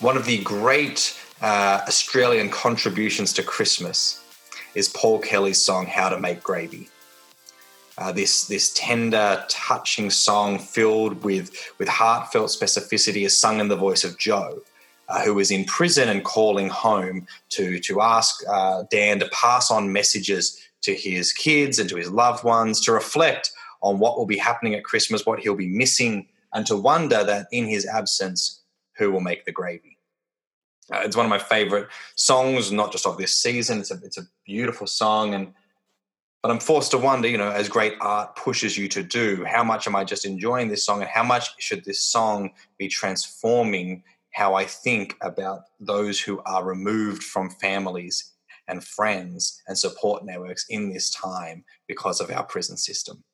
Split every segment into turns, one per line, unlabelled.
One of the great uh, Australian contributions to Christmas is Paul Kelly's song "How to Make Gravy." Uh, this this tender, touching song filled with with heartfelt specificity is sung in the voice of Joe, uh, who is in prison and calling home to to ask uh, Dan to pass on messages to his kids and to his loved ones to reflect on what will be happening at Christmas, what he'll be missing, and to wonder that in his absence, who will make the gravy. Uh, it's one of my favorite songs, not just of this season. It's a it's a beautiful song, and but I'm forced to wonder, you know, as great art pushes you to do, how much am I just enjoying this song, and how much should this song be transforming how I think about those who are removed from families and friends and support networks in this time because of our prison system.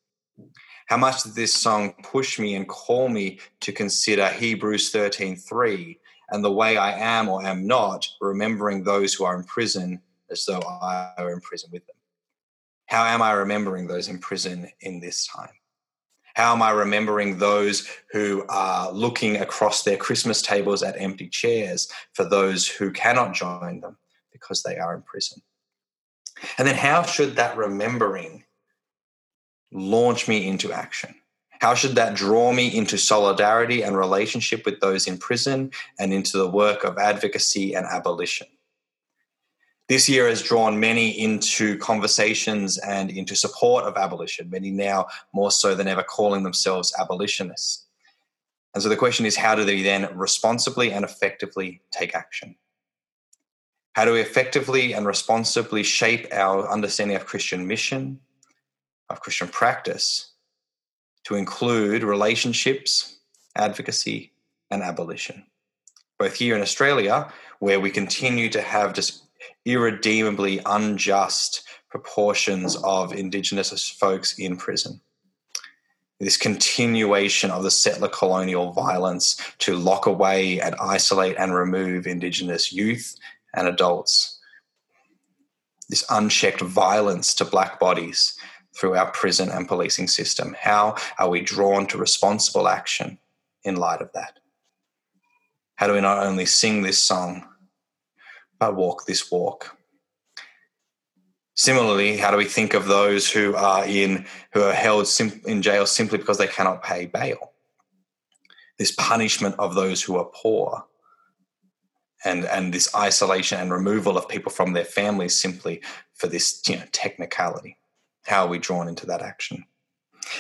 How much did this song push me and call me to consider Hebrews 13:3 and the way I am or am not, remembering those who are in prison as though I were in prison with them? How am I remembering those in prison in this time? How am I remembering those who are looking across their Christmas tables at empty chairs for those who cannot join them because they are in prison? And then how should that remembering launch me into action? How should that draw me into solidarity and relationship with those in prison and into the work of advocacy and abolition? This year has drawn many into conversations and into support of abolition, many now more so than ever calling themselves abolitionists. And so the question is how do they then responsibly and effectively take action? How do we effectively and responsibly shape our understanding of Christian mission, of Christian practice, to include relationships, advocacy, and abolition? Both here in Australia, where we continue to have just irredeemably unjust proportions of Indigenous folks in prison. This continuation of the settler colonial violence to lock away and isolate and remove Indigenous youth and adults. This unchecked violence to black bodies through our prison and policing system. How are we drawn to responsible action in light of that? How do we not only sing this song, but walk this walk? Similarly, how do we think of those who are in who are held sim- in jail simply because they cannot pay bail? This punishment of those who are poor and and this isolation and removal of people from their families simply for this you know technicality how are we drawn into that action?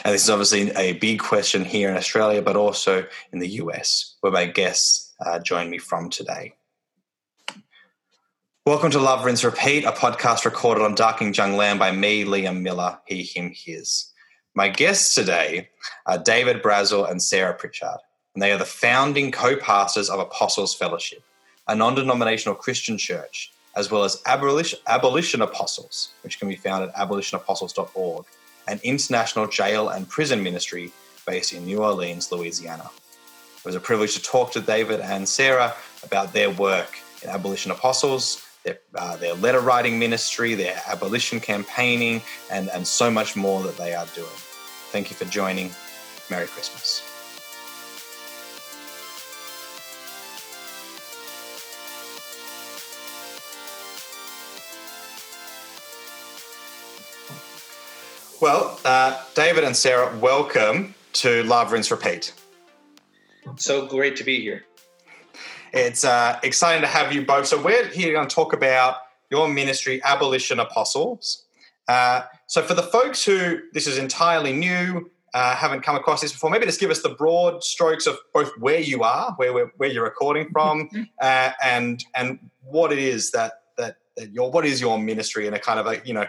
And this is obviously a big question here in australia but also in the us where my guests uh, join me from today. Welcome to love rinse repeat a podcast recorded on Darkinjung land by me liam miller he him his. My guests today are david brazel and sarah pritchard and they are the founding co-pastors of apostles fellowship a non denominational Christian church, as well as Abolition, Abolition Apostles, which can be found at abolitionapostles.org, an international jail and prison ministry based in New Orleans, Louisiana. It was a privilege to talk to David and Sarah about their work in Abolition Apostles, their, uh, their letter writing ministry, their abolition campaigning, and, and so much more that they are doing. Thank you for joining. Merry Christmas. Well, uh, David and Sarah, welcome to Love, Rinse, Repeat.
So great to be here.
It's uh, exciting to have you both. So, we're here going to talk about your ministry, Abolition Apostles. Uh, so, for the folks who this is entirely new, uh, haven't come across this before, maybe just give us the broad strokes of both where you are, where where you're recording from, uh, and and what it is that that, that your what is your ministry in a kind of a you know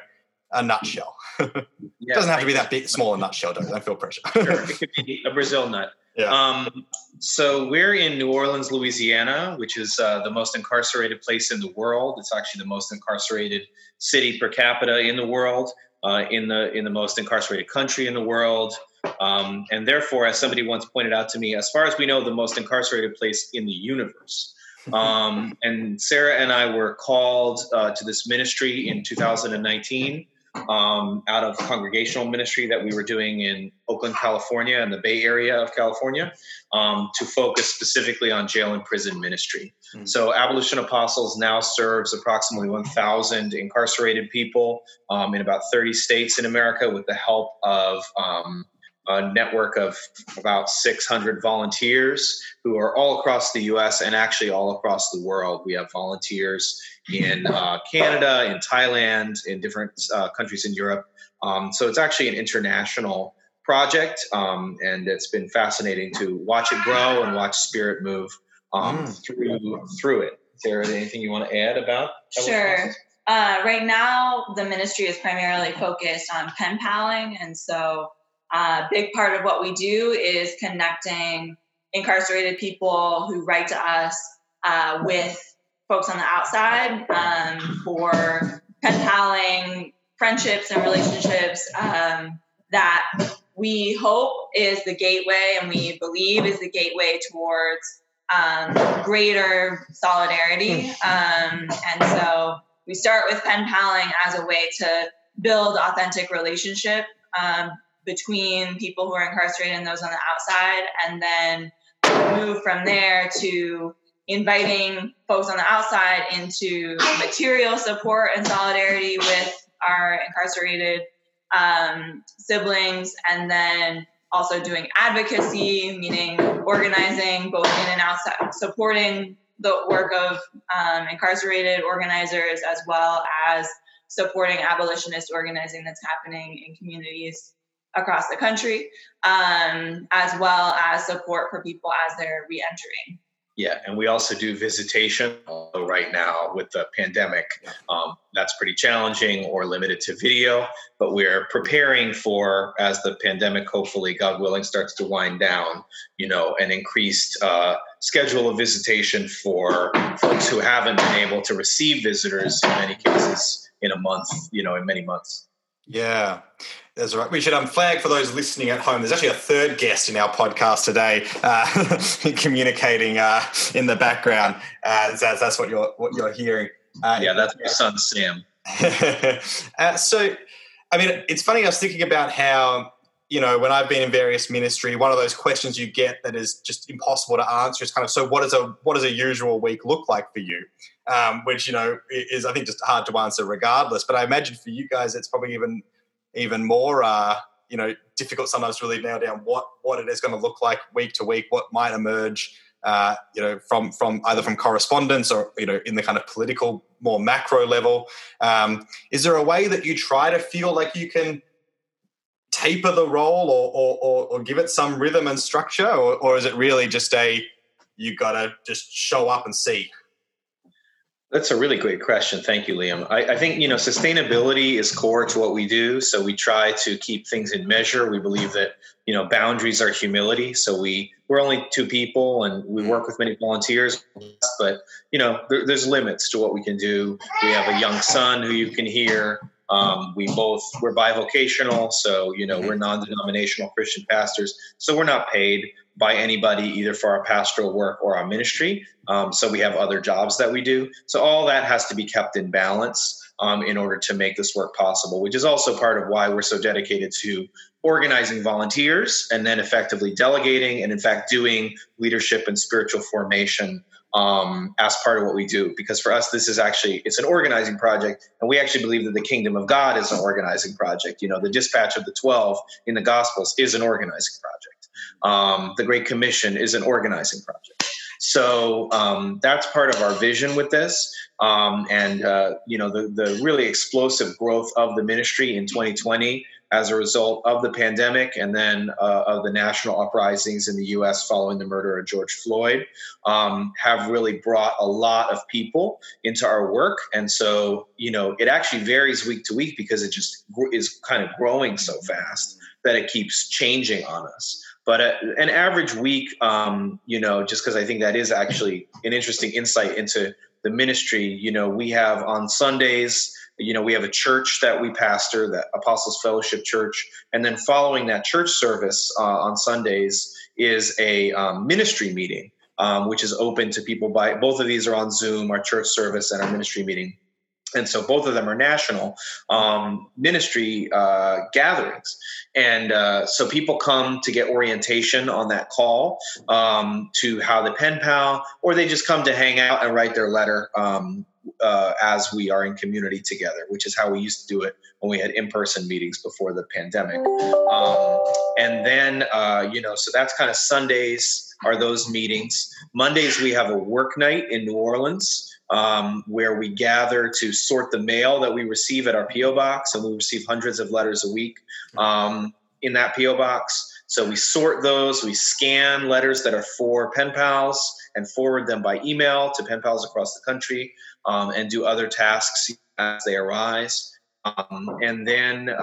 a nutshell. it doesn't have to be that big, small a nutshell. Don't, don't feel pressure.
sure. It could be a Brazil nut. Yeah. Um, so we're in New Orleans, Louisiana, which is uh, the most incarcerated place in the world. It's actually the most incarcerated city per capita in the world, uh, in the in the most incarcerated country in the world, um, and therefore, as somebody once pointed out to me, as far as we know, the most incarcerated place in the universe. Um, and Sarah and I were called uh, to this ministry in 2019 um, out of congregational ministry that we were doing in Oakland, California, and the Bay Area of California, um, to focus specifically on jail and prison ministry. Mm-hmm. So, Abolition Apostles now serves approximately 1,000 incarcerated people um, in about 30 states in America with the help of um, a network of about 600 volunteers who are all across the US and actually all across the world. We have volunteers in uh, Canada, in Thailand, in different uh, countries in Europe. Um, so it's actually an international project, um, and it's been fascinating to watch it grow and watch Spirit move um, mm. through through it. Is there anything you want to add about?
Sure. Uh, right now, the ministry is primarily focused on pen paling, and so a uh, big part of what we do is connecting incarcerated people who write to us uh, with folks on the outside um, for pen paling friendships and relationships um, that we hope is the gateway and we believe is the gateway towards um, greater solidarity. Um, and so we start with pen paling as a way to build authentic relationship um, between people who are incarcerated and those on the outside, and then move from there to inviting folks on the outside into material support and solidarity with our incarcerated um, siblings, and then also doing advocacy, meaning organizing both in and outside, supporting the work of um, incarcerated organizers as well as supporting abolitionist organizing that's happening in communities across the country, um, as well as support for people as they're reentering.
Yeah, and we also do visitation although right now with the pandemic. Um, that's pretty challenging or limited to video, but we're preparing for as the pandemic, hopefully, God willing, starts to wind down. You know, an increased uh, schedule of visitation for folks who haven't been able to receive visitors in many cases in a month. You know, in many months.
Yeah, that's right. We should um, flag for those listening at home. There's actually a third guest in our podcast today, uh, communicating uh, in the background. Uh, that's, that's, what you're what you're hearing.
Uh, yeah, that's my son Sam.
Uh, so, I mean, it's funny. I was thinking about how you know when I've been in various ministry, one of those questions you get that is just impossible to answer is kind of so. What does a what does a usual week look like for you? Um, which you know is I think just hard to answer regardless. But I imagine for you guys, it's probably even even more uh, you know difficult sometimes to really nail down what what it is going to look like week to week, what might emerge. Uh, you know, from from either from correspondence or you know in the kind of political, more macro level. Um, is there a way that you try to feel like you can taper the role or or, or, or give it some rhythm and structure, or, or is it really just a you got to just show up and see?
That's a really great question. Thank you, Liam. I, I, think you know sustainability is core to what we do. So we try to keep things in measure. We believe that you know boundaries are humility. So we we're only two people, and we work with many volunteers. But you know there, there's limits to what we can do. We have a young son who you can hear. Um, we both we're bivocational, so you know we're non-denominational Christian pastors. So we're not paid by anybody either for our pastoral work or our ministry. Um, so we have other jobs that we do. So all that has to be kept in balance um, in order to make this work possible, which is also part of why we're so dedicated to organizing volunteers and then effectively delegating and in fact doing leadership and spiritual formation um, as part of what we do because for us this is actually it's an organizing project and we actually believe that the kingdom of god is an organizing project you know the dispatch of the 12 in the gospels is an organizing project um, the great commission is an organizing project so um, that's part of our vision with this um, and uh, you know the, the really explosive growth of the ministry in 2020 as a result of the pandemic and then uh, of the national uprisings in the US following the murder of George Floyd um, have really brought a lot of people into our work. And so, you know, it actually varies week to week because it just is kind of growing so fast that it keeps changing on us. But uh, an average week, um, you know, just because I think that is actually an interesting insight into the ministry, you know, we have on Sundays, you know we have a church that we pastor the apostles fellowship church. And then following that church service uh, on sundays is a um, ministry meeting um, which is open to people by both of these are on zoom our church service and our ministry meeting and so both of them are national um, ministry uh, gatherings. And uh, so people come to get orientation on that call um, to how the pen pal or they just come to hang out and write their letter um, uh, as we are in community together which is how we used to do it when we had in-person meetings before the pandemic. Um, and then uh, you know so that's kind of sundays are those meetings. Mondays we have a work night in new orleans um, where we gather to sort the mail that we receive at our PO box, and we receive hundreds of letters a week um, in that PO box. So we sort those, we scan letters that are for pen pals and forward them by email to pen pals across the country, um, and do other tasks as they arise. Um, and then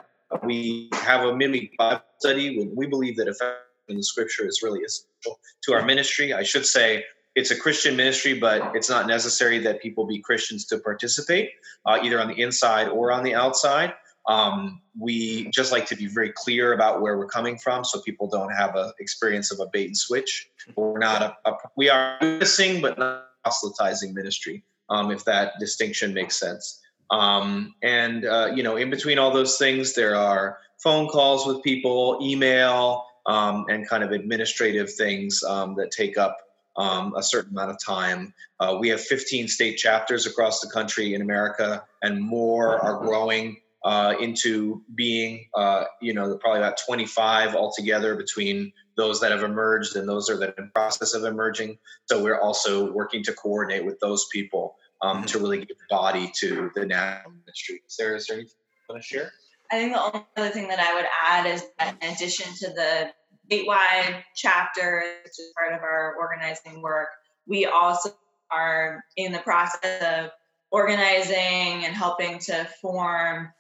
we have a mini Bible study. We believe that effect in the Scripture is really essential to our ministry. I should say it's a Christian ministry, but it's not necessary that people be Christians to participate, uh, either on the inside or on the outside. Um, we just like to be very clear about where we're coming from, so people don't have an experience of a bait and switch. We're not a, a we are missing, but not proselytizing ministry. Um, if that distinction makes sense. Um, and uh, you know, in between all those things, there are phone calls with people, email, um, and kind of administrative things um, that take up um, a certain amount of time. Uh, we have 15 state chapters across the country in America, and more are growing uh, into being, uh, you know, probably about 25 altogether between those that have emerged and those that are in process of emerging. So we're also working to coordinate with those people um, mm-hmm. to really give body to the national ministry. Sarah, is there, is there anything you want to share?
I think the only other thing that I would add is that in addition to the statewide chapter, which is part of our organizing work, we also are in the process of organizing and helping to form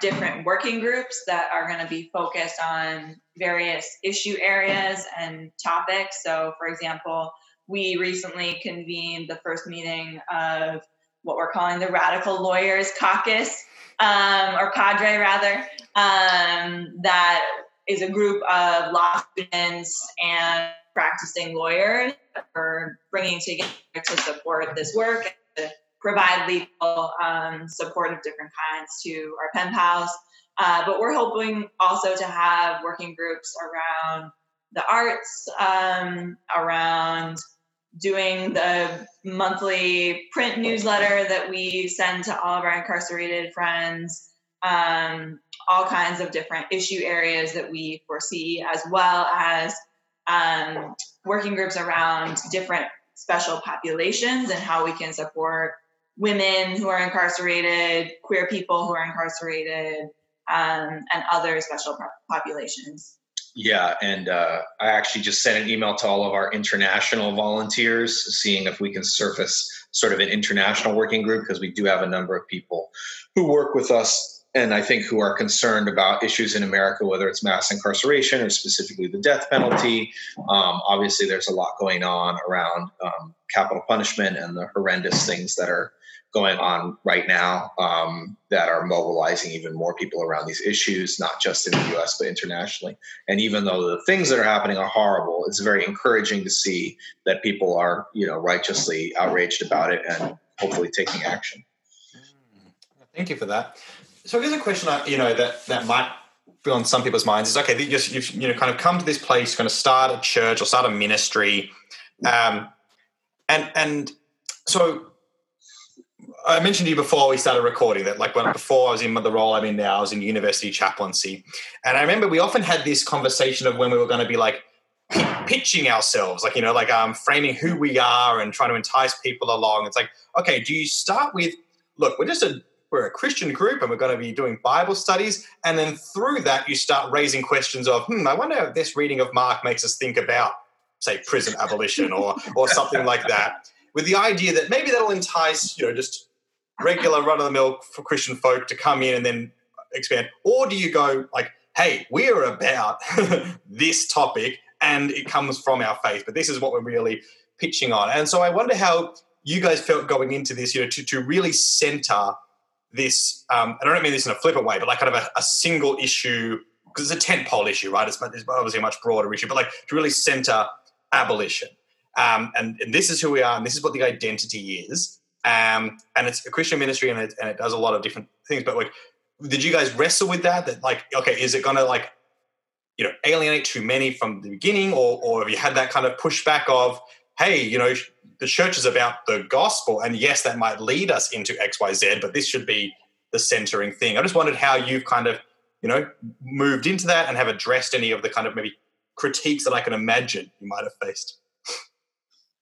different working groups that are going to be focused on various issue areas and topics. So, for example, we recently convened the first meeting of what we're calling the Radical Lawyers Caucus, um, or cadre rather, um, that is a group of law students and practicing lawyers are bringing together to support this work and to provide legal um, support of different kinds to our pen pals. Uh, but we're hoping also to have working groups around the arts, um, around doing the monthly print newsletter that we send to all of our incarcerated friends, um, all kinds of different issue areas that we foresee, as well as um, working groups around different special populations and how we can support women who are incarcerated, queer people who are incarcerated, um, and other special populations.
Yeah, and uh, I actually just sent an email to all of our international volunteers, seeing if we can surface sort of an international working group because we do have a number of people who work with us and I think who are concerned about issues in America, whether it's mass incarceration or specifically the death penalty. Um, obviously, there's a lot going on around um, capital punishment and the horrendous things that are going on right now um, that are mobilizing even more people around these issues, not just in the US, but internationally. And even though the things that are happening are horrible, it's very encouraging to see that people are, you know, righteously outraged about it and hopefully taking action.
Thank you for that. So here's a question, you know, that that might be on some people's minds is okay. You just you've you know kind of come to this place, kind of start a church or start a ministry, um, and and so I mentioned to you before we started recording that, like when before I was in the role I'm in now, I was in university chaplaincy, and I remember we often had this conversation of when we were going to be like pitching ourselves, like you know, like um, framing who we are and trying to entice people along. It's like, okay, do you start with, look, we're just a we're a Christian group and we're going to be doing Bible studies. And then through that, you start raising questions of, hmm, I wonder if this reading of Mark makes us think about, say, prison abolition or, or something like that, with the idea that maybe that'll entice, you know, just regular run of the mill for Christian folk to come in and then expand. Or do you go like, hey, we're about this topic and it comes from our faith, but this is what we're really pitching on. And so I wonder how you guys felt going into this, you know, to, to really center this, um, and I don't mean this in a flippant way, but like kind of a, a single issue, because it's a tent pole issue, right? It's, it's, obviously a much broader issue, but like to really center abolition. Um, and, and, this is who we are, and this is what the identity is. um, and it's a Christian ministry, and it, and it does a lot of different things. But like, did you guys wrestle with that? That like, okay, is it going to like, you know, alienate too many from the beginning, or or have you had that kind of pushback of, hey, you know, the church is about the gospel, and yes, that might lead us into X, Y, Z, but this should be the centering thing. I just wondered how you've kind of, you know, moved into that and have addressed any of the kind of maybe critiques that I can imagine you might have faced.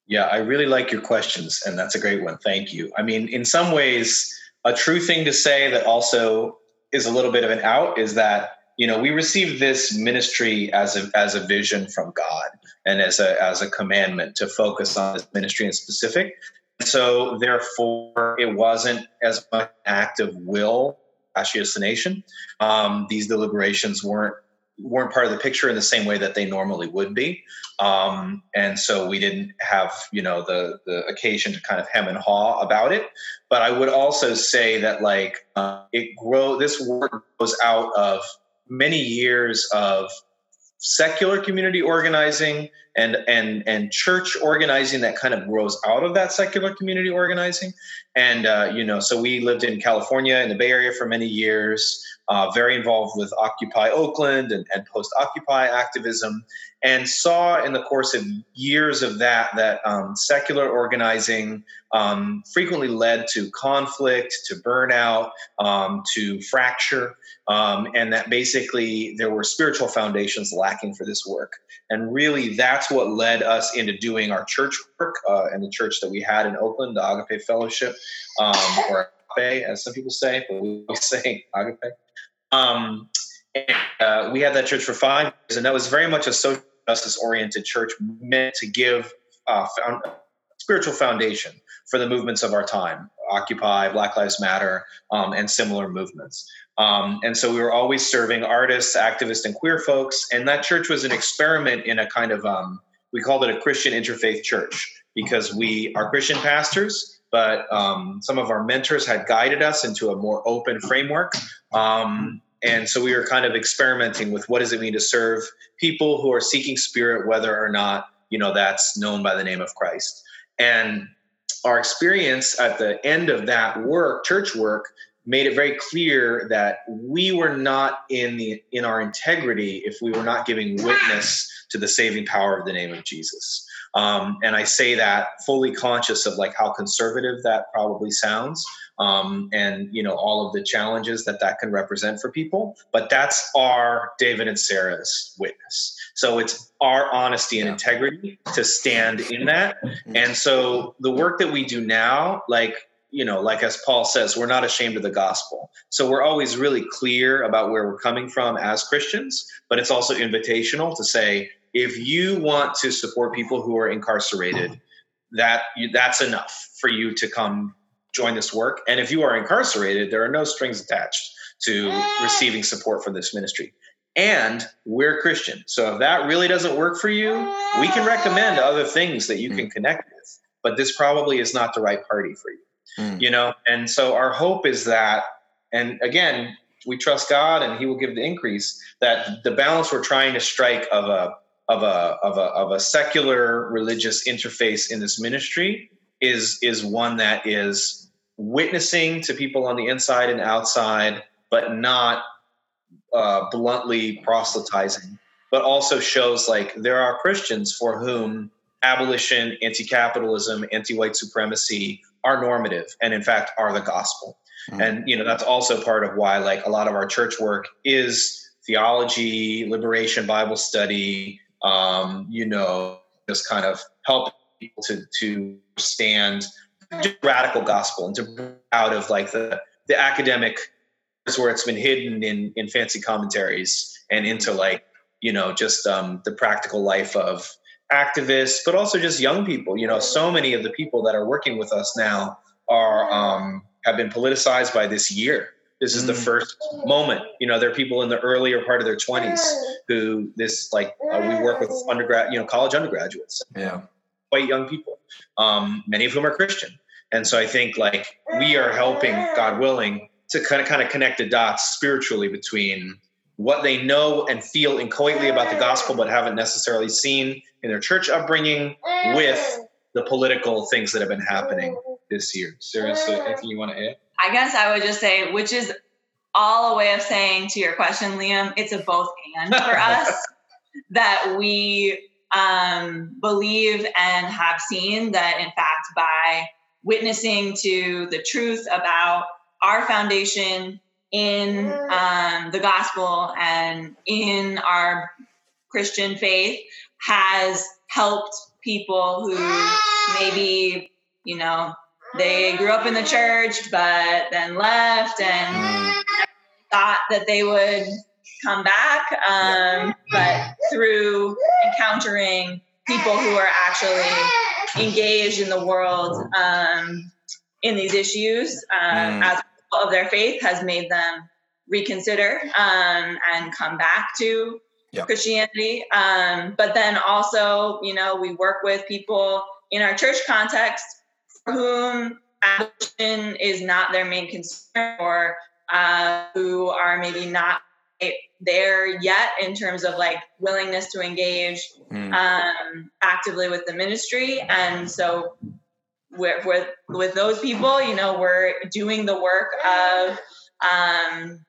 Yeah, I really like your questions, and that's a great one. Thank you. I mean, in some ways, a true thing to say that also is a little bit of an out is that you know we received this ministry as a as a vision from God and as a as a commandment to focus on this ministry in specific. So therefore, it wasn't as much act of will ratiocination. Um, these deliberations weren't weren't part of the picture in the same way that they normally would be. Um, and so we didn't have, you know, the the occasion to kind of hem and haw about it. But I would also say that like uh, it grow this work goes out of many years of secular community organizing and and and church organizing that kind of grows out of that secular community organizing. And uh, you know so we lived in california in the bay area for many years uh, very involved with Occupy Oakland and, and post Occupy activism, and saw in the course of years of that that um, secular organizing um, frequently led to conflict, to burnout, um, to fracture, um, and that basically there were spiritual foundations lacking for this work. And really, that's what led us into doing our church work uh, and the church that we had in Oakland, the Agape Fellowship, um, or agape, as some people say, but we say agape. Um, and, uh, we had that church for five years, and that was very much a social justice oriented church meant to give uh, found, spiritual foundation for the movements of our time Occupy, Black Lives Matter, um, and similar movements. Um, and so we were always serving artists, activists, and queer folks. And that church was an experiment in a kind of, um, we called it a Christian interfaith church because we are Christian pastors, but um, some of our mentors had guided us into a more open framework. Um, and so we were kind of experimenting with what does it mean to serve people who are seeking spirit, whether or not you know that's known by the name of Christ. And our experience at the end of that work, church work, made it very clear that we were not in the in our integrity if we were not giving witness to the saving power of the name of Jesus. Um, and I say that fully conscious of like how conservative that probably sounds, um, and you know all of the challenges that that can represent for people. But that's our David and Sarah's witness. So it's our honesty and integrity to stand in that. Mm-hmm. And so the work that we do now, like you know, like as Paul says, we're not ashamed of the gospel. So we're always really clear about where we're coming from as Christians, but it's also invitational to say, if you want to support people who are incarcerated, that that's enough for you to come join this work. And if you are incarcerated, there are no strings attached to receiving support for this ministry. And we're Christian. So if that really doesn't work for you, we can recommend other things that you can mm. connect with. But this probably is not the right party for you. Mm. You know, and so our hope is that, and again, we trust God and He will give the increase, that the balance we're trying to strike of a of a of a of a secular religious interface in this ministry is is one that is witnessing to people on the inside and outside, but not uh, bluntly proselytizing, but also shows like there are Christians for whom abolition, anti-capitalism, anti-white supremacy are normative, and in fact are the gospel. Mm-hmm. And you know that's also part of why like a lot of our church work is theology, liberation, Bible study, um, you know, just kind of help people to to stand radical gospel and to out of like the the academic where it's been hidden in in fancy commentaries and into like you know just um, the practical life of activists but also just young people. You know so many of the people that are working with us now are um, have been politicized by this year. This is mm. the first moment. You know there are people in the earlier part of their 20s who this like uh, we work with undergrad you know college undergraduates.
Yeah.
Quite young people. Um, many of whom are christian. And so i think like we are helping god willing to kind of kind of connect the dots spiritually between what they know and feel inchoately about the gospel but haven't necessarily seen in their church upbringing with the political things that have been happening this year. Sarah, so anything you want to add?
I guess I would just say, which is all a way of saying to your question, Liam, it's a both and for us that we um, believe and have seen that, in fact, by witnessing to the truth about our foundation in um, the gospel and in our Christian faith has helped people who maybe, you know, they grew up in the church but then left and thought that they would come back. Um, but through encountering people who are actually engaged in the world um, in these issues um, mm. as of their faith has made them reconsider um, and come back to yep. Christianity. Um, but then also, you know, we work with people in our church context for whom abolition is not their main concern or uh, who are maybe not there yet in terms of like willingness to engage mm. um, actively with the ministry and so with, with with those people you know we're doing the work of um,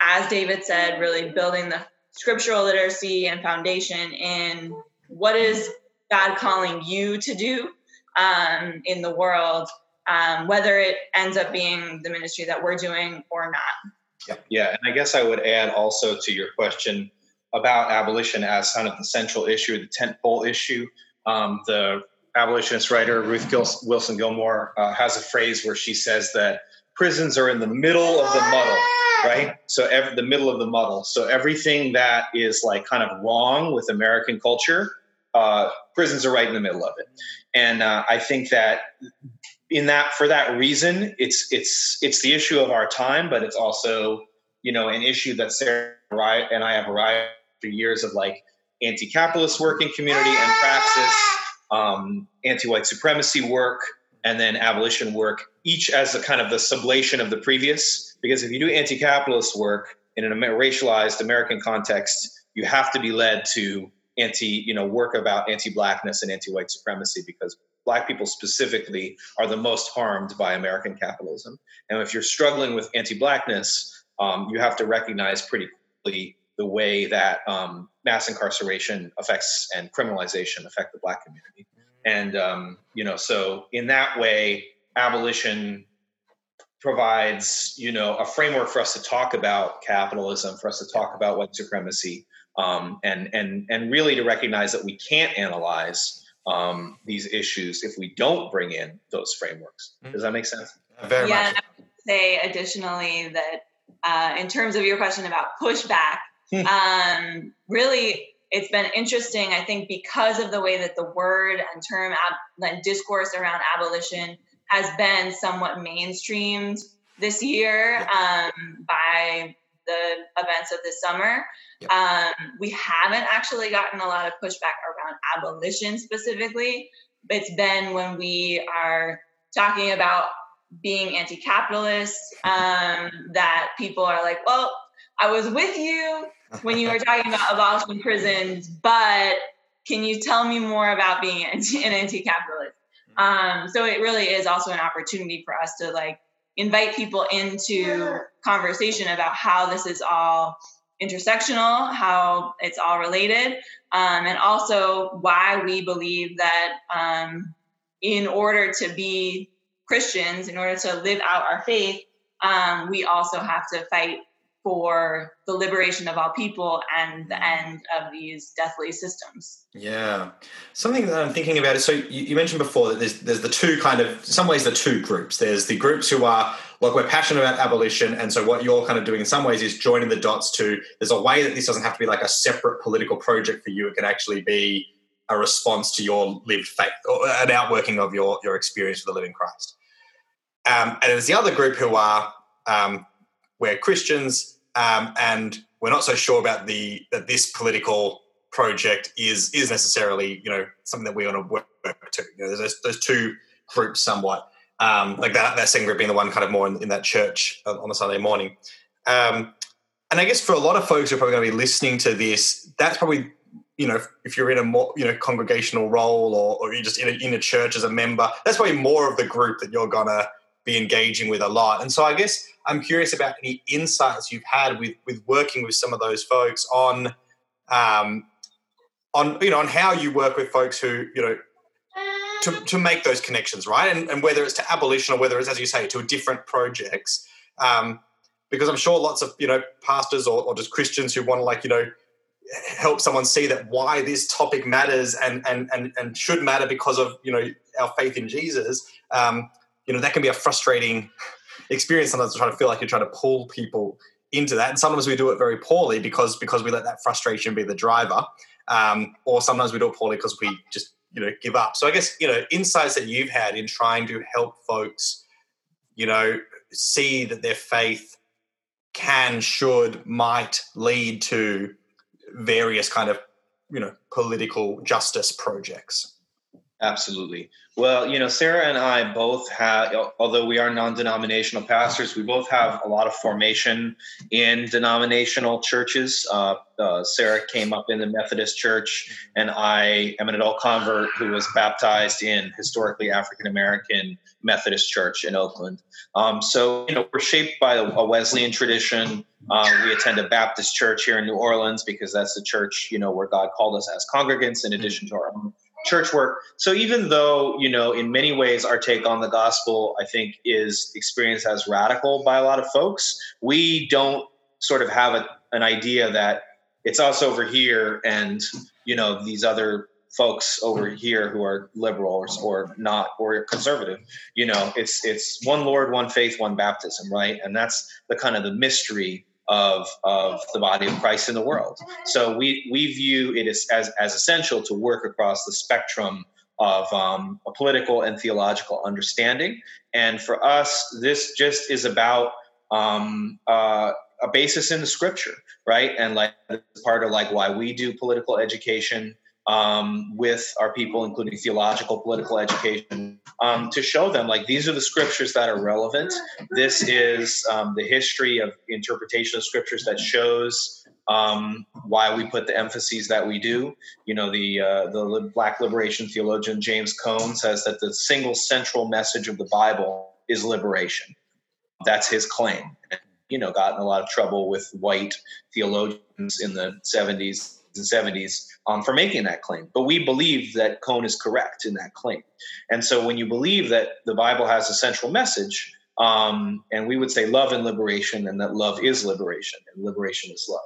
as david said really building the scriptural literacy and foundation in what is god calling you to do um, in the world um, whether it ends up being the ministry that we're doing or not
yeah. yeah, and I guess I would add also to your question about abolition as kind of the central issue, the tentpole issue. Um, the abolitionist writer Ruth Wilson Gilmore uh, has a phrase where she says that prisons are in the middle of the muddle, right? So every, the middle of the muddle. So everything that is like kind of wrong with American culture, uh, prisons are right in the middle of it. And uh, I think that in that for that reason, it's it's it's the issue of our time, but it's also you know an issue that Sarah and I have arrived through years of like anti-capitalist work in community and praxis, um, anti-white supremacy work, and then abolition work, each as a kind of the sublation of the previous. Because if you do anti-capitalist work in a racialized American context, you have to be led to anti, you know, work about anti-blackness and anti-white supremacy because black people specifically are the most harmed by American capitalism. And if you're struggling with anti-blackness, um, you have to recognize pretty quickly the way that um, mass incarceration affects and criminalization affect the black community. And um, you know, so in that way, abolition provides you know a framework for us to talk about capitalism, for us to talk about white supremacy, um, and and and really to recognize that we can't analyze um, these issues if we don't bring in those frameworks. Mm-hmm. Does that make sense?
Very yeah, much. I would say additionally that uh, in terms of your question about pushback, hmm. um, really it's been interesting, I think, because of the way that the word and term ab- discourse around abolition has been somewhat mainstreamed this year um, by the events of this summer. Yep. Um, we haven't actually gotten a lot of pushback around abolition specifically. It's been when we are talking about being anti capitalist um, that people are like, well, I was with you when you were talking about abolishing prisons, but can you tell me more about being an anti capitalist? Um, so it really is also an opportunity for us to like invite people into conversation about how this is all intersectional, how it's all related, um, and also why we believe that um, in order to be Christians, in order to live out our faith, um, we also have to fight for the liberation of all people and the end of these deathly systems.
Yeah, something that I'm thinking about is so you, you, mentioned before that there's there's the two kind of in some ways the two groups. There's the groups who are like we're passionate about abolition, and so what you're kind of doing in some ways is joining the dots to there's a way that this doesn't have to be like a separate political project for you. It can actually be a response to your lived faith or an outworking of your your experience with the living Christ. Um, and there's the other group who are um, we're Christians um, and we're not so sure about the that this political project is is necessarily you know something that we want to work to. You know, there's those two groups somewhat. Um, like that, that second group being the one kind of more in, in that church on a Sunday morning. Um, and I guess for a lot of folks who are probably going to be listening to this, that's probably you know, if you're in a more, you know, congregational role or, or you're just in a, in a church as a member, that's probably more of the group that you're gonna be engaging with a lot. And so I guess I'm curious about any insights you've had with with working with some of those folks on, um, on you know, on how you work with folks who you know. To, to make those connections, right? And, and whether it's to abolition or whether it's, as you say, to different projects, um, because I'm sure lots of you know pastors or, or just Christians who want to like you know help someone see that why this topic matters and and and, and should matter because of you know our faith in Jesus. Um, you know that can be a frustrating experience sometimes to try to feel like you're trying to pull people into that, and sometimes we do it very poorly because because we let that frustration be the driver, um, or sometimes we do it poorly because we just you know give up. So I guess you know insights that you've had in trying to help folks, you know, see that their faith can, should, might lead to various kind of you know political justice projects
absolutely. Well you know sarah and i both have although we are non-denominational pastors we both have a lot of formation in denominational churches. Uh, uh, sarah came up in the methodist church and i am an adult convert who was baptized in historically african american methodist church in oakland. Um, so you know we're shaped by a wesleyan tradition. Uh, we attend a Baptist church here in New Orleans because that's the church, you know, where God called us as congregants in addition to our own church work. So even though, you know, in many ways our take on the gospel, I think, is experienced as radical by a lot of folks, we don't sort of have a, an idea that it's us over here and, you know, these other folks over here who are liberal or, or not or conservative you know it's it's one lord one faith one baptism right and that's the kind of the mystery of, of the body of Christ in the world. So we, we view it as, as, as essential to work across the spectrum of um, a political and theological understanding. And for us, this just is about um, uh, a basis in the scripture, right? And like part of like why we do political education um, with our people, including theological, political education, um, to show them like these are the scriptures that are relevant. This is um, the history of interpretation of scriptures that shows um, why we put the emphases that we do. You know, the uh, the Black liberation theologian James Cone says that the single central message of the Bible is liberation. That's his claim. You know, got in a lot of trouble with white theologians in the 70s and 70s um, for making that claim. But we believe that Cone is correct in that claim. And so when you believe that the Bible has a central message, um, and we would say love and liberation, and that love is liberation, and liberation is love,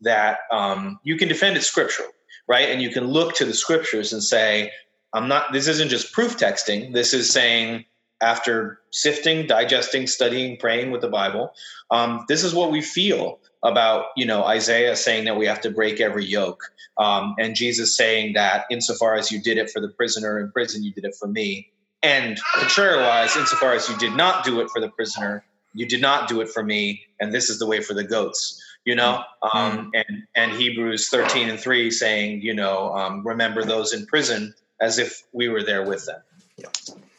that um, you can defend it scripturally, right? And you can look to the scriptures and say, I'm not, this isn't just proof texting. This is saying, after sifting, digesting, studying, praying with the Bible, um, this is what we feel about you know Isaiah saying that we have to break every yoke, um, and Jesus saying that insofar as you did it for the prisoner in prison, you did it for me. And contrariwise, insofar as you did not do it for the prisoner, you did not do it for me, and this is the way for the goats. You know, um, and and Hebrews thirteen and three saying, you know, um, remember those in prison as if we were there with them. Yeah.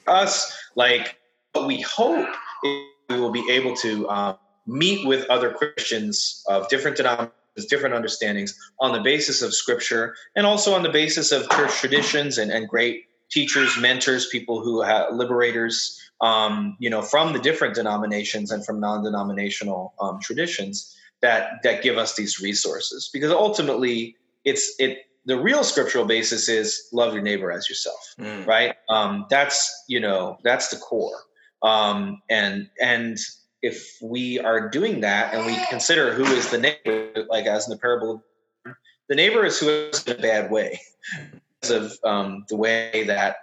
Us, like, but we hope we will be able to um, meet with other Christians of different denominations, different understandings on the basis of scripture and also on the basis of church traditions and, and great teachers, mentors, people who have liberators, um, you know, from the different denominations and from non-denominational um, traditions that that give us these resources. Because ultimately, it's it the real scriptural basis is love your neighbor as yourself, mm. right? Um, that's you know that's the core, um, and and if we are doing that and we consider who is the neighbor, like as in the parable, the neighbor is who is in a bad way because of um, the way that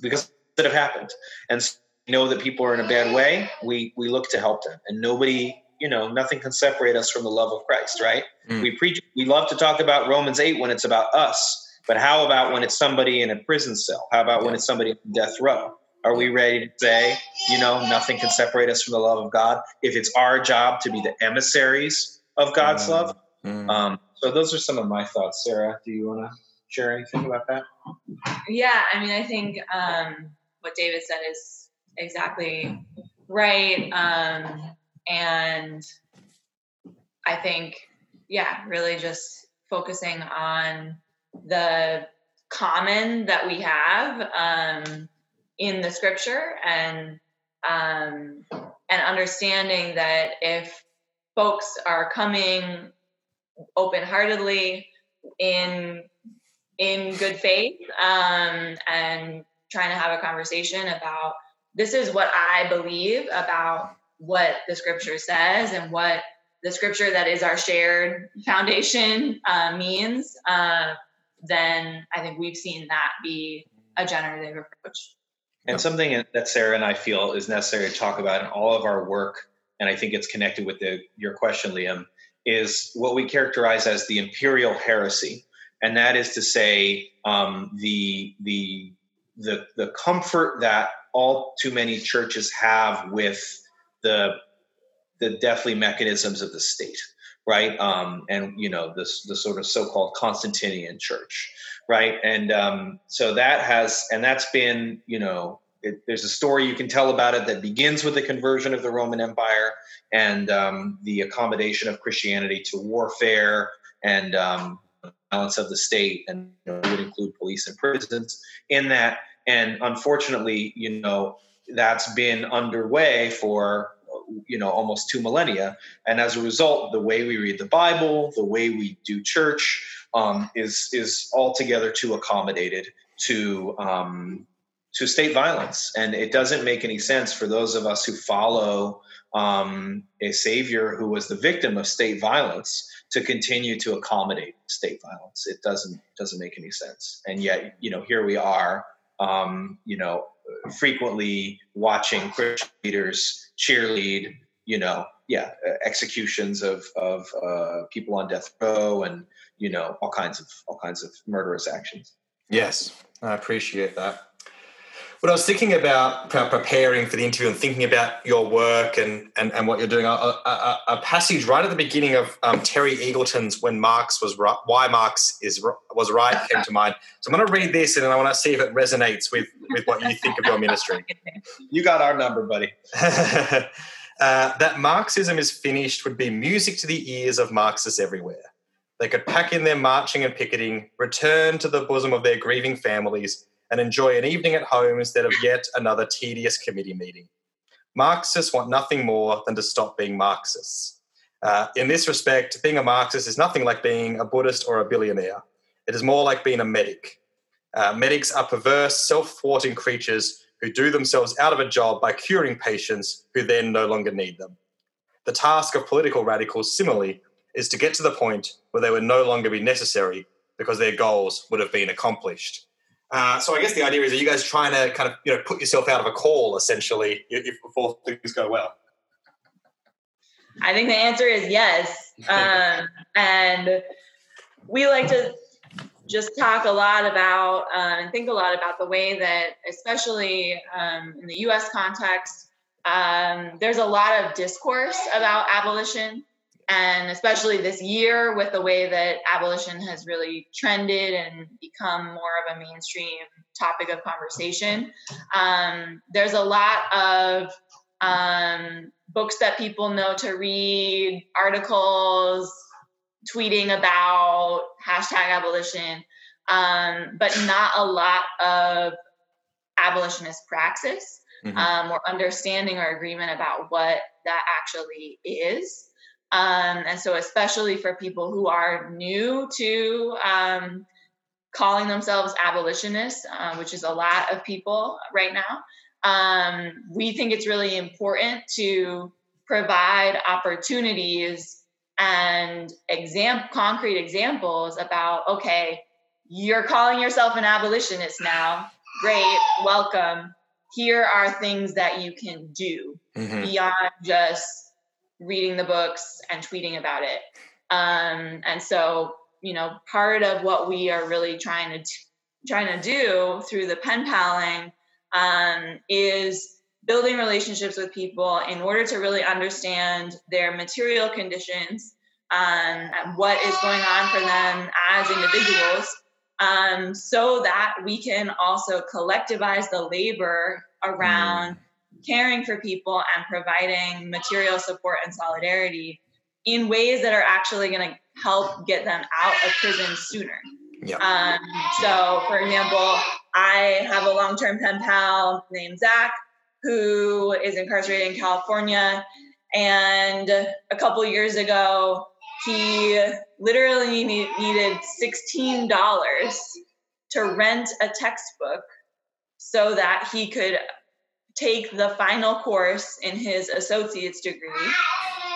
because that have happened, and so we know that people are in a bad way. We we look to help them, and nobody, you know, nothing can separate us from the love of Christ, right? Mm. We preach. We love to talk about Romans eight when it's about us, but how about when it's somebody in a prison cell? How about yeah. when it's somebody on death row? Are we ready to say, you know, nothing can separate us from the love of God? If it's our job to be the emissaries of God's mm. love. Mm. Um, so those are some of my thoughts. Sarah, do you want to share anything about that?
Yeah, I mean, I think um, what David said is exactly right. Um, and I think, yeah, really just focusing on the common that we have um, in the scripture and um, and understanding that if folks are coming open-heartedly in in good faith um, and trying to have a conversation about this is what I believe about what the scripture says and what the scripture that is our shared foundation uh, means, uh, then I think we've seen that be a generative approach.
And something that Sarah and I feel is necessary to talk about in all of our work, and I think it's connected with the, your question, Liam, is what we characterize as the imperial heresy, and that is to say um, the the the the comfort that all too many churches have with the the deathly mechanisms of the state, right? Um, and you know this the sort of so-called Constantinian Church, right? And um, so that has and that's been you know it, there's a story you can tell about it that begins with the conversion of the Roman Empire and um, the accommodation of Christianity to warfare and um, balance of the state, and you know, would include police and prisons in that. And unfortunately, you know, that's been underway for you know almost two millennia. And as a result the way we read the bible the way we do church um, is is altogether too accommodated to um, to state violence. And it doesn't make any sense for those of us who follow um, a savior who was the victim of state violence to continue to accommodate state violence. It doesn't doesn't make any sense. And yet you know here we are um, you know frequently watching Christian leaders cheerlead, you know, yeah, uh, executions of of uh, people on death row, and you know, all kinds of all kinds of murderous actions.
Yes, I appreciate that. When I was thinking about preparing for the interview and thinking about your work and and, and what you're doing, a, a, a passage right at the beginning of um, Terry Eagleton's "When Marx Was Right," "Why Marx Is Was Right" came to mind. So I'm going to read this and I want to see if it resonates with with what you think of your ministry.
You got our number, buddy.
uh, that Marxism is finished would be music to the ears of Marxists everywhere. They could pack in their marching and picketing, return to the bosom of their grieving families and enjoy an evening at home instead of yet another tedious committee meeting. Marxists want nothing more than to stop being Marxists. Uh, in this respect, being a Marxist is nothing like being a Buddhist or a billionaire. It is more like being a medic. Uh, medics are perverse, self thwarting creatures who do themselves out of a job by curing patients who then no longer need them. The task of political radicals, similarly, is to get to the point where they would no longer be necessary because their goals would have been accomplished. Uh, so I guess the idea is, are you guys trying to kind of you know put yourself out of a call essentially if, before things go well?
I think the answer is yes, um, and we like to just talk a lot about uh, and think a lot about the way that, especially um, in the U.S. context, um, there's a lot of discourse about abolition and especially this year with the way that abolition has really trended and become more of a mainstream topic of conversation um, there's a lot of um, books that people know to read articles tweeting about hashtag abolition um, but not a lot of abolitionist praxis mm-hmm. um, or understanding or agreement about what that actually is um, and so, especially for people who are new to um, calling themselves abolitionists, uh, which is a lot of people right now, um, we think it's really important to provide opportunities and exam- concrete examples about okay, you're calling yourself an abolitionist now. Great, welcome. Here are things that you can do mm-hmm. beyond just reading the books and tweeting about it. Um, and so, you know, part of what we are really trying to trying to do through the pen paling um, is building relationships with people in order to really understand their material conditions um, and what is going on for them as individuals um, so that we can also collectivize the labor around mm caring for people and providing material support and solidarity in ways that are actually going to help get them out of prison sooner. Yeah. Um, so, for example, I have a long term pen pal named Zach who is incarcerated in California. And a couple years ago, he literally needed $16 to rent a textbook so that he could take the final course in his associate's degree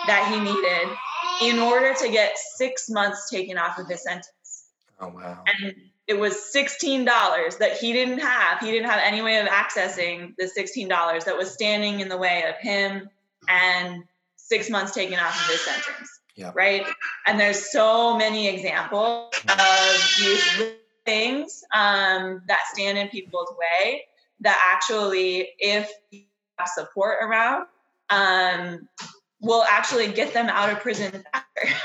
that he needed in order to get six months taken off of his sentence.
Oh, wow.
And it was $16 that he didn't have. He didn't have any way of accessing the $16 that was standing in the way of him and six months taken off of his sentence.
Yeah.
Right. And there's so many examples of these things um, that stand in people's way that actually, if you have support around, um, will actually get them out of prison faster.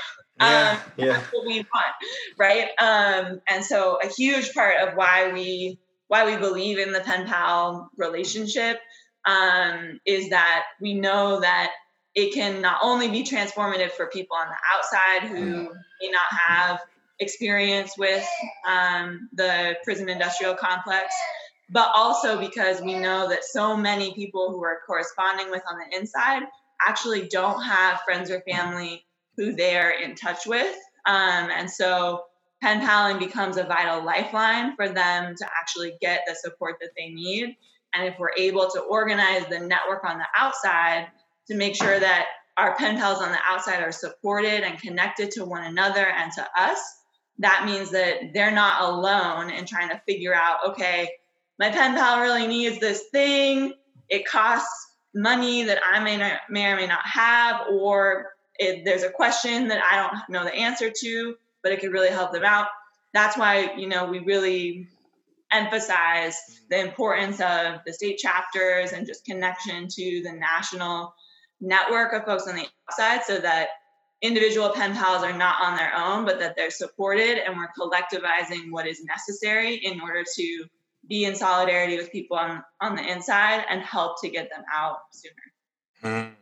Yeah, um, yeah.
That's what we want, right? Um, and so a huge part of why we why we believe in the pen pal relationship um, is that we know that it can not only be transformative for people on the outside who mm. may not have experience with um, the prison industrial complex, but also because we know that so many people who are corresponding with on the inside actually don't have friends or family who they're in touch with. Um, and so pen paling becomes a vital lifeline for them to actually get the support that they need. And if we're able to organize the network on the outside to make sure that our pen pals on the outside are supported and connected to one another and to us, that means that they're not alone in trying to figure out, okay, my pen pal really needs this thing. It costs money that I may, not, may or may not have, or if there's a question that I don't know the answer to, but it could really help them out. That's why, you know, we really emphasize the importance of the state chapters and just connection to the national network of folks on the outside so that individual pen pals are not on their own, but that they're supported and we're collectivizing what is necessary in order to be in solidarity with people on, on the inside and help to get them out sooner.
Mm.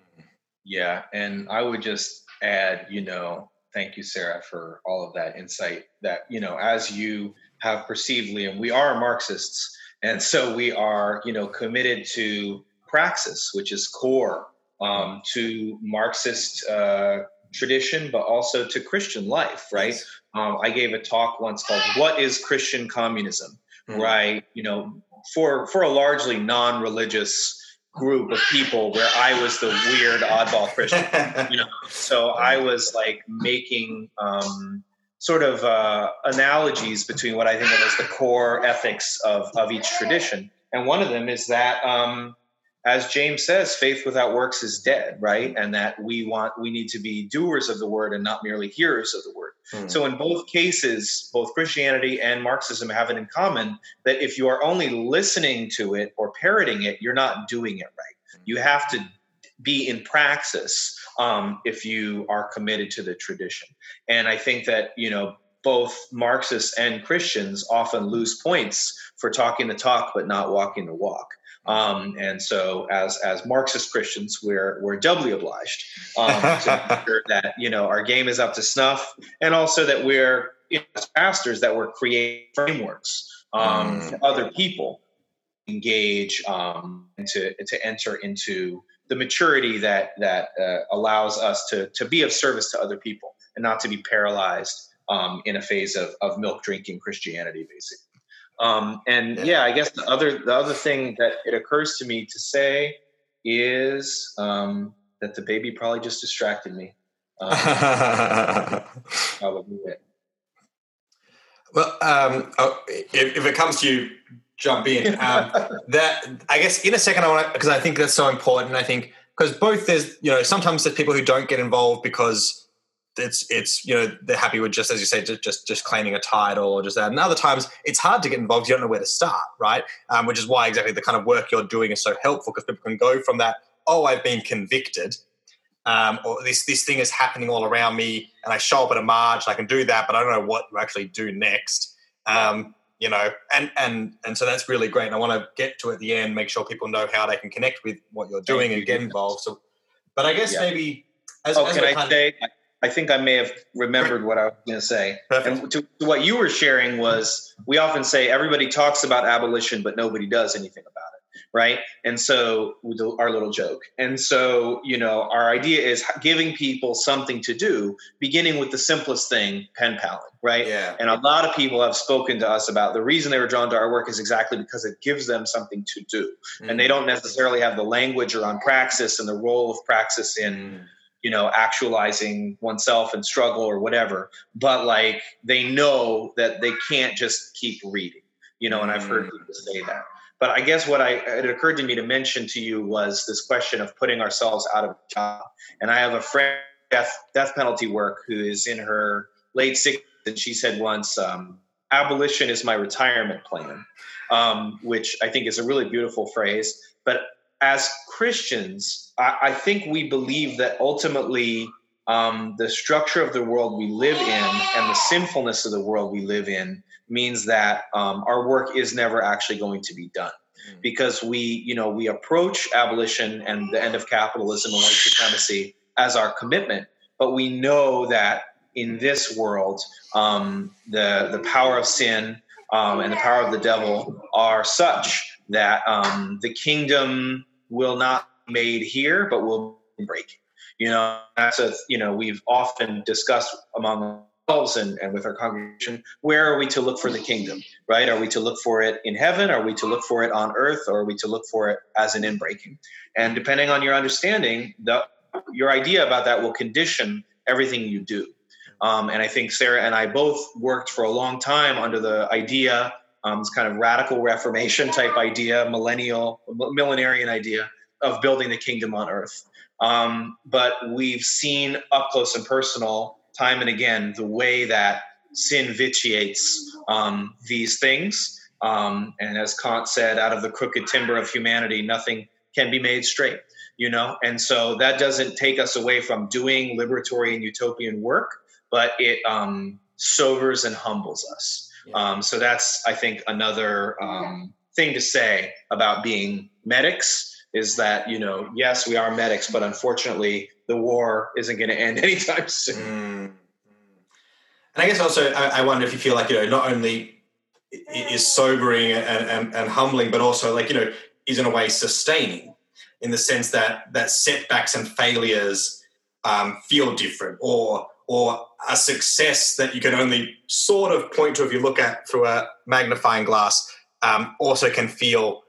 Yeah, and I would just add, you know, thank you, Sarah, for all of that insight. That you know, as you have perceived, Liam, we are Marxists, and so we are, you know, committed to praxis, which is core um, to Marxist uh, tradition, but also to Christian life. Right? Um, I gave a talk once called "What Is Christian Communism?" Mm-hmm. Right? You know, for for a largely non-religious group of people where I was the weird oddball Christian, you know. So I was like making um, sort of uh, analogies between what I think of as the core ethics of of each tradition, and one of them is that um, as James says, faith without works is dead, right? And that we want we need to be doers of the word and not merely hearers of the word. Mm. So in both cases, both Christianity and Marxism have it in common that if you are only listening to it or parroting it, you're not doing it right. You have to be in praxis um, if you are committed to the tradition. And I think that you know both Marxists and Christians often lose points for talking the talk but not walking the walk. Um, and so, as as Marxist Christians, we're we're doubly obliged um, to make sure that you know our game is up to snuff, and also that we're you know, as pastors that we're creating frameworks um, mm. for other people engage um, and to to enter into the maturity that that uh, allows us to to be of service to other people and not to be paralyzed um, in a phase of of milk drinking Christianity, basically. Um, and yeah. yeah. I guess the other the other thing that it occurs to me to say is um, that the baby probably just distracted me. Um,
probably it. Well, um, oh, if, if, it comes to you, jump in. Um, that I guess in a second, I want because I think that's so important. I think because both there's you know sometimes there's people who don't get involved because it's it's you know they're happy with just as you say just just, just claiming a title or just that. And other times it's hard to get involved. You don't know where to start, right? Um, which is why exactly the kind of work you're doing is so helpful because people can go from that. Oh, I've been convicted, um, or this this thing is happening all around me, and I show up at a march. I can do that, but I don't know what to actually do next. Um, you know, and and and so that's really great. And I want to get to at the end, make sure people know how they can connect with what you're doing and get involved. So, but I guess yeah. maybe
as, oh, as can I say? I think I may have remembered what I was going to say. Perfect. And to, to, what you were sharing was we often say everybody talks about abolition, but nobody does anything about it right? And so our little joke. And so, you know, our idea is giving people something to do, beginning with the simplest thing, pen paling, right?
Yeah.
And a lot of people have spoken to us about the reason they were drawn to our work is exactly because it gives them something to do. Mm. And they don't necessarily have the language around praxis and the role of praxis in mm you know actualizing oneself and struggle or whatever but like they know that they can't just keep reading you know and i've heard mm. people say that but I guess what I it occurred to me to mention to you was this question of putting ourselves out of job. And I have a friend death death penalty work who is in her late 60s, and she said once, um, "Abolition is my retirement plan," um, which I think is a really beautiful phrase. But as Christians, I, I think we believe that ultimately um, the structure of the world we live in and the sinfulness of the world we live in means that um, our work is never actually going to be done mm. because we you know we approach abolition and the end of capitalism and white supremacy as our commitment but we know that in this world um, the the power of sin um, and the power of the devil are such that um, the kingdom will not be made here but will break you know, that's a, you know, we've often discussed among ourselves and, and with our congregation, where are we to look for the kingdom, right? Are we to look for it in heaven? Are we to look for it on earth? Or are we to look for it as an inbreaking? And depending on your understanding, the, your idea about that will condition everything you do. Um, and I think Sarah and I both worked for a long time under the idea, um, this kind of radical reformation type idea, millennial, millenarian idea of building the kingdom on earth. Um, but we've seen up close and personal, time and again, the way that sin vitiates um, these things. Um, and as Kant said, out of the crooked timber of humanity, nothing can be made straight. You know, and so that doesn't take us away from doing liberatory and utopian work, but it um, sobers and humbles us. Um, so that's, I think, another um, thing to say about being medics is that you know yes we are medics but unfortunately the war isn't going to end anytime soon. Mm.
and i guess also I, I, wonder if you feel like you know not only is sobering and, and, and humbling but also like you know is in a way sustaining in the sense that that setbacks and failures um, feel different or or a success that you can only sort of point to if you look at through a magnifying glass um, also can feel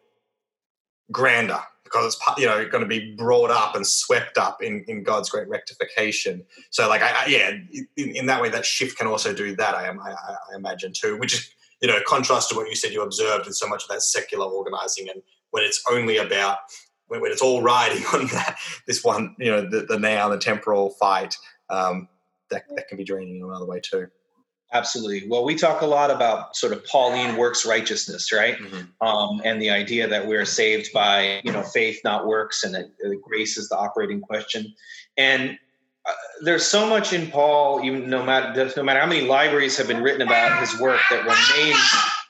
grander because it's you know going to be brought up and swept up in, in God's great rectification. So like I, I yeah, in, in, that way that shift can also do that. I, I, I imagine too, which is you know contrast to what you said you observed in so much of that secular organizing and when it's only about when, when it's all riding on that this one you know the, the now the temporal fight um, that that can be draining in another way too.
Absolutely. Well, we talk a lot about sort of Pauline works righteousness, right? Mm-hmm. Um, and the idea that we're saved by, you know, faith, not works, and that uh, grace is the operating question. And uh, there's so much in Paul, even no matter no matter how many libraries have been written about his work, that remains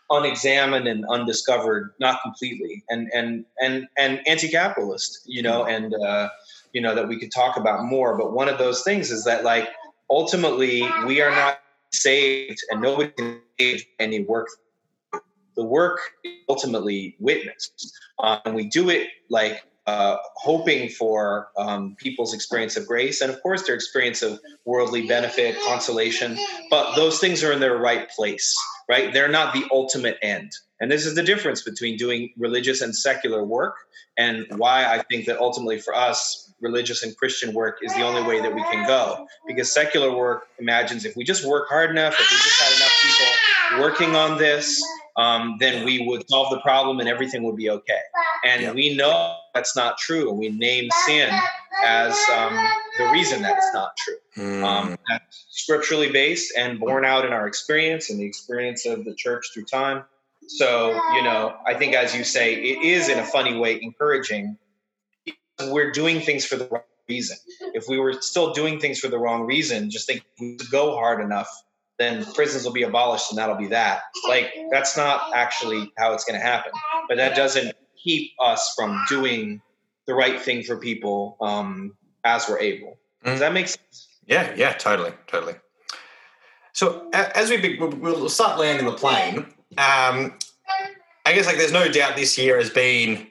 unexamined and undiscovered, not completely, and and and and anti-capitalist, you know, mm-hmm. and uh, you know that we could talk about more. But one of those things is that like ultimately we are not saved and nobody can save any work. The work ultimately witnessed. Uh, and we do it like uh, hoping for um, people's experience of grace and, of course, their experience of worldly benefit, consolation. But those things are in their right place, right? They're not the ultimate end. And this is the difference between doing religious and secular work, and why I think that ultimately for us, religious and Christian work is the only way that we can go. Because secular work imagines if we just work hard enough, if we just had enough people working on this, um, then we would solve the problem and everything would be okay. And we know that's not true, and we name sin as um, the reason that it's not true. Mm. Um, that's scripturally based and borne out in our experience and the experience of the church through time. So, you know, I think as you say, it is in a funny way encouraging. We're doing things for the right reason. If we were still doing things for the wrong reason, just think we go hard enough, then prisons will be abolished and that'll be that. Like that's not actually how it's going to happen. But that doesn't keep us from doing the right thing for people um, as we're able. Does that make sense?
Yeah, yeah, totally, totally. So as we be, we'll start landing the plane. Um, I guess like there's no doubt this year has been,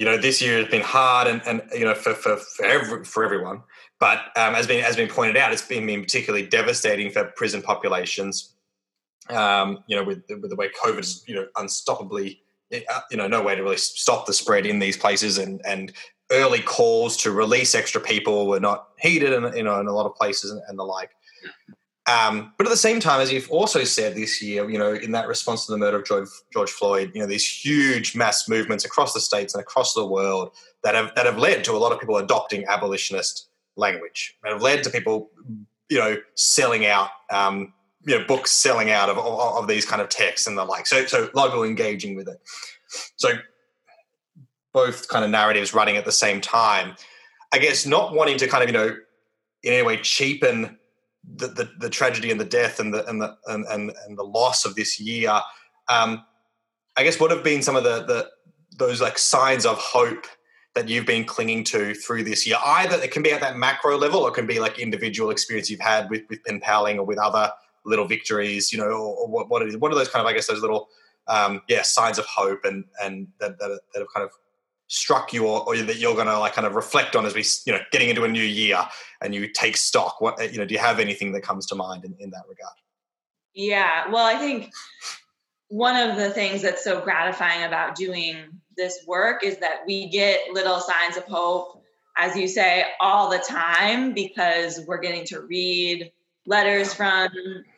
you know, this year has been hard and, and you know for for for, every, for everyone. But um, as been as been pointed out, it's been, been particularly devastating for prison populations. Um, you know, with with the way COVID is, you know, unstoppably, uh, you know, no way to really stop the spread in these places, and and early calls to release extra people were not heeded, in, you know, in a lot of places and, and the like. Um, but at the same time, as you've also said this year, you know, in that response to the murder of George, Floyd, you know, these huge mass movements across the states and across the world that have that have led to a lot of people adopting abolitionist language, and have led to people, you know, selling out, um, you know, books selling out of, of, of these kind of texts and the like. So, so a lot of people engaging with it. So, both kind of narratives running at the same time. I guess not wanting to kind of you know in any way cheapen the, the, the, tragedy and the death and the and the and, and, and the loss of this year, um, I guess what have been some of the, the those like signs of hope that you've been clinging to through this year? Either it can be at that macro level, or it can be like individual experience you've had with with pen paling or with other little victories, you know, or, or what what, is, what are those kind of I guess those little um, yeah signs of hope and and that, that, that have kind of struck you or, or that you're going to like kind of reflect on as we you know getting into a new year and you take stock? What you know do you have anything that comes to mind in, in that regard?
Yeah well i think one of the things that's so gratifying about doing this work is that we get little signs of hope as you say all the time because we're getting to read letters from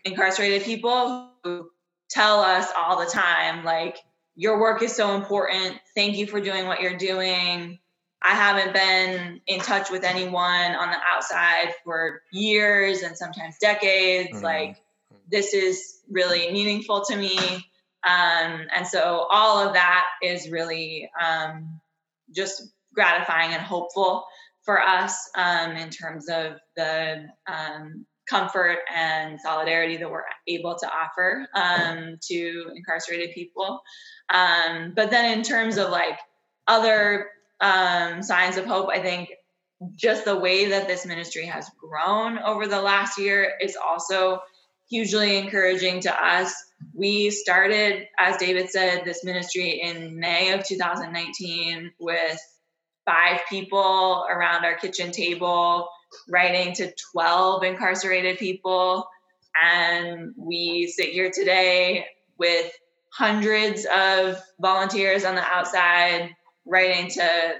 incarcerated people who tell us all the time like your work is so important. Thank you for doing what you're doing. I haven't been in touch with anyone on the outside for years and sometimes decades. Mm-hmm. Like, this is really meaningful to me. Um, and so, all of that is really um, just gratifying and hopeful for us um, in terms of the um, comfort and solidarity that we're able to offer um, to incarcerated people. Um, but then, in terms of like other um, signs of hope, I think just the way that this ministry has grown over the last year is also hugely encouraging to us. We started, as David said, this ministry in May of 2019 with five people around our kitchen table writing to 12 incarcerated people. And we sit here today with hundreds of volunteers on the outside writing to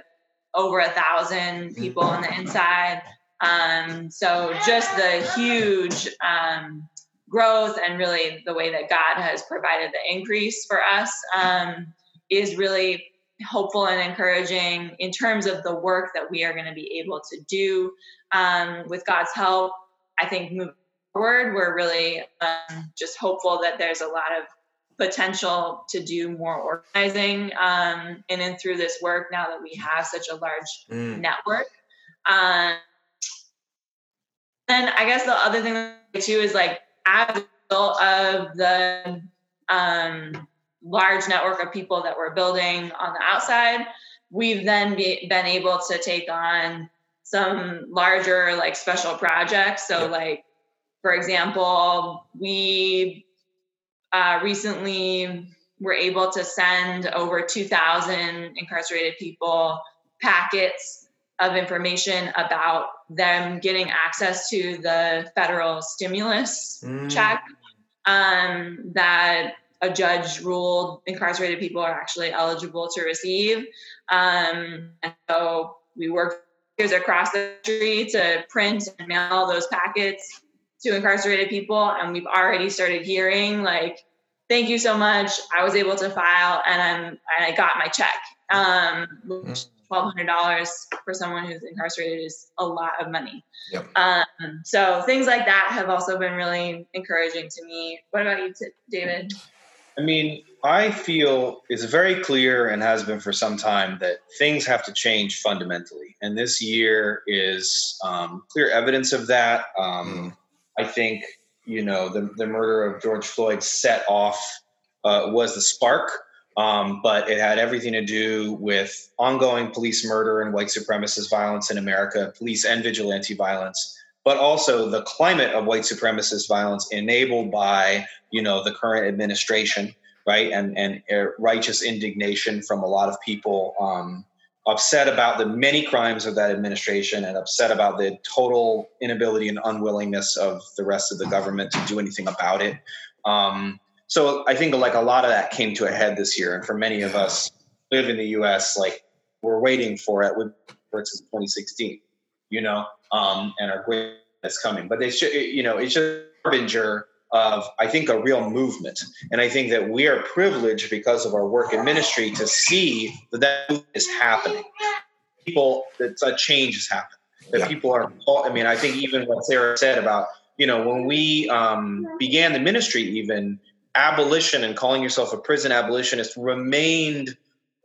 over a thousand people on the inside. Um, so just the huge um, growth and really the way that God has provided the increase for us um, is really hopeful and encouraging in terms of the work that we are going to be able to do um, with God's help. I think moving forward, we're really um, just hopeful that there's a lot of potential to do more organizing um, in and through this work now that we have such a large mm. network. Um, and I guess the other thing too is like as a result of the um, large network of people that we're building on the outside, we've then be, been able to take on some larger like special projects. So like, for example, we uh, recently were able to send over 2,000 incarcerated people packets of information about them getting access to the federal stimulus mm. check um, that a judge ruled incarcerated people are actually eligible to receive. Um, and so we work across the country to print and mail those packets to incarcerated people. And we've already started hearing like, thank you so much. I was able to file and I'm, and I got my check. Um, which $1,200 for someone who's incarcerated is a lot of money. Yep. Um, so things like that have also been really encouraging to me. What about you, David?
I mean, I feel it's very clear and has been for some time that things have to change fundamentally. And this year is um, clear evidence of that. Um, mm. I think, you know, the, the murder of George Floyd set off, uh, was the spark, um, but it had everything to do with ongoing police murder and white supremacist violence in America, police and vigilante violence but also the climate of white supremacist violence enabled by you know the current administration, right, and and uh, righteous indignation from a lot of people. Um, upset about the many crimes of that administration and upset about the total inability and unwillingness of the rest of the government to do anything about it. Um, so I think like a lot of that came to a head this year, and for many of us live in the U.S., like we're waiting for it. Since 2016, you know, um, and are great that's coming. But it's just, you know, it's just a harbinger of I think a real movement, and I think that we are privileged because of our work in ministry to see that that is happening. People, that a change is happening. That yeah. people are. I mean, I think even what Sarah said about you know when we um, began the ministry, even abolition and calling yourself a prison abolitionist remained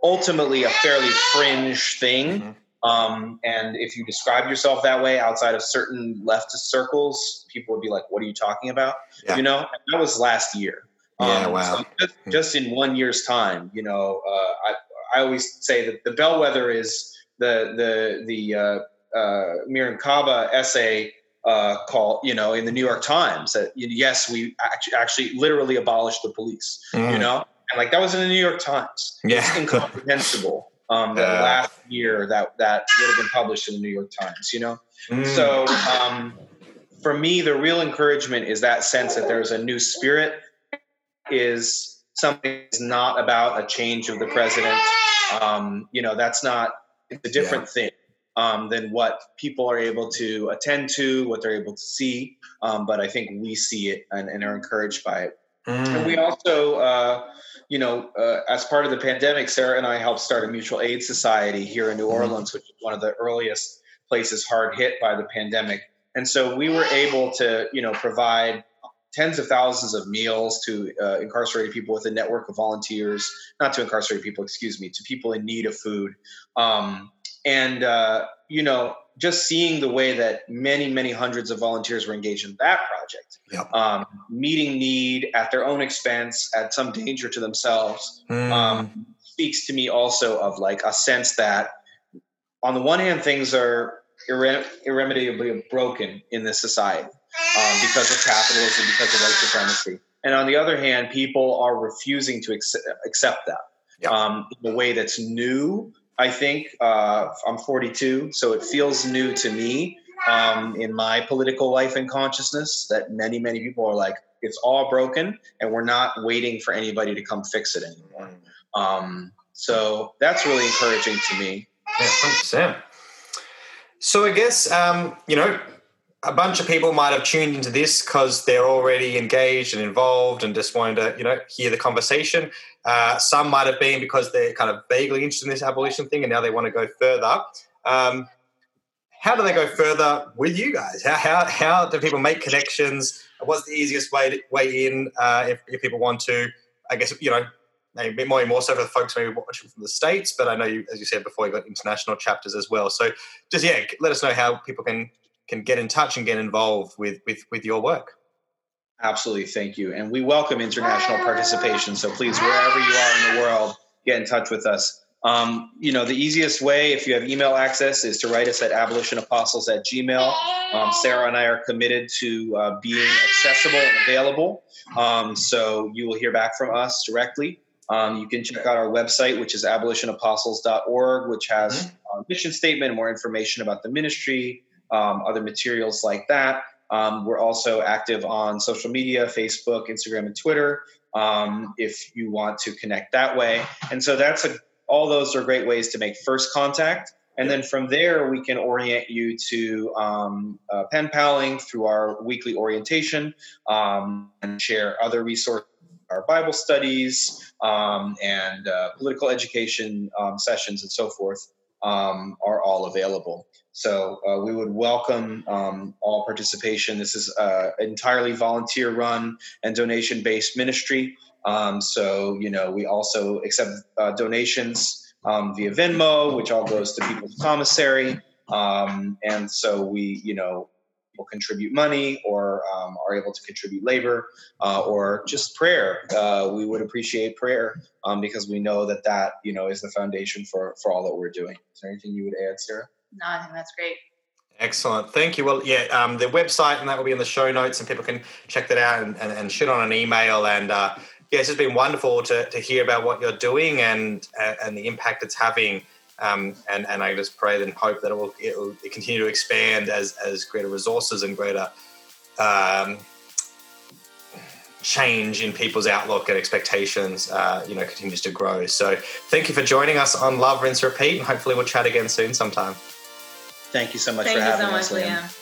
ultimately a fairly fringe thing. Mm-hmm. Um, and if you describe yourself that way outside of certain leftist circles, people would be like, "What are you talking about?" Yeah. You know, and that was last year.
Yeah, um, wow. So
just, hmm. just, in one year's time, you know, uh, I, I always say that the bellwether is the the the uh, uh, Mariame Kaba essay uh, call, you know, in the New York Times that yes, we actually, actually literally abolished the police. Mm. You know, and like that was in the New York Times.
Yeah,
it's incomprehensible. Um, that last year that that would have been published in the New York Times. You know, mm. so um, for me, the real encouragement is that sense that there's a new spirit. Is something is not about a change of the president. Um, you know, that's not. It's a different yeah. thing um, than what people are able to attend to, what they're able to see. Um, but I think we see it and, and are encouraged by it. Mm. And we also, uh, you know, uh, as part of the pandemic, Sarah and I helped start a mutual aid society here in New mm. Orleans, which is one of the earliest places hard hit by the pandemic. And so we were able to, you know, provide tens of thousands of meals to uh, incarcerated people with a network of volunteers, not to incarcerated people, excuse me, to people in need of food. Um, and uh, you know just seeing the way that many many hundreds of volunteers were engaged in that project
yep.
um, meeting need at their own expense at some danger to themselves mm. um, speaks to me also of like a sense that on the one hand things are irre- irremediably broken in this society um, because of capitalism because of white supremacy and on the other hand people are refusing to ex- accept that yep. Um, in a way that's new I think uh, I'm 42, so it feels new to me um, in my political life and consciousness that many, many people are like, it's all broken, and we're not waiting for anybody to come fix it anymore. Um, so that's really encouraging to me.
Yeah, 100%. So I guess, um, you know, a bunch of people might have tuned into this because they're already engaged and involved and just wanted to, you know, hear the conversation. Uh, some might have been because they're kind of vaguely interested in this abolition thing and now they want to go further. Um, how do they go further with you guys? How, how, how do people make connections? What's the easiest way to, way in uh, if, if people want to? I guess you know maybe more and more so for the folks maybe watching from the states, but I know you, as you said before, you've got international chapters as well. So just yeah, let us know how people can can get in touch and get involved with with with your work.
Absolutely, thank you, and we welcome international participation. So please, wherever you are in the world, get in touch with us. Um, you know, the easiest way, if you have email access, is to write us at abolitionapostles at gmail. Um, Sarah and I are committed to uh, being accessible and available. Um, so you will hear back from us directly. Um, you can check out our website, which is abolitionapostles.org, which has mm-hmm. a mission statement, more information about the ministry, um, other materials like that. Um, we're also active on social media Facebook, Instagram, and Twitter um, if you want to connect that way. And so that's a, all those are great ways to make first contact. And then from there, we can orient you to um, uh, pen paling through our weekly orientation um, and share other resources, our Bible studies um, and uh, political education um, sessions and so forth um, are all available. So uh, we would welcome um, all participation. This is uh, entirely volunteer run and donation based ministry. Um, so, you know, we also accept uh, donations um, via Venmo, which all goes to People's Commissary. Um, and so we, you know, will contribute money or um, are able to contribute labor uh, or just prayer. Uh, we would appreciate prayer um, because we know that that you know is the foundation for for all that we're doing. Is there anything you would add, Sarah?
No, I think that's great.
Excellent. Thank you. Well, yeah, um, the website and that will be in the show notes, and people can check that out and, and, and shoot on an email. And uh, yeah, it's just been wonderful to, to hear about what you're doing and and the impact it's having. Um, and and I just pray and hope that it will, it will continue to expand as as greater resources and greater um, change in people's outlook and expectations, uh, you know, continues to grow. So thank you for joining us on Love, Rinse, Repeat, and hopefully we'll chat again soon sometime.
Thank you so much Thank for having so us, Liam. Liam.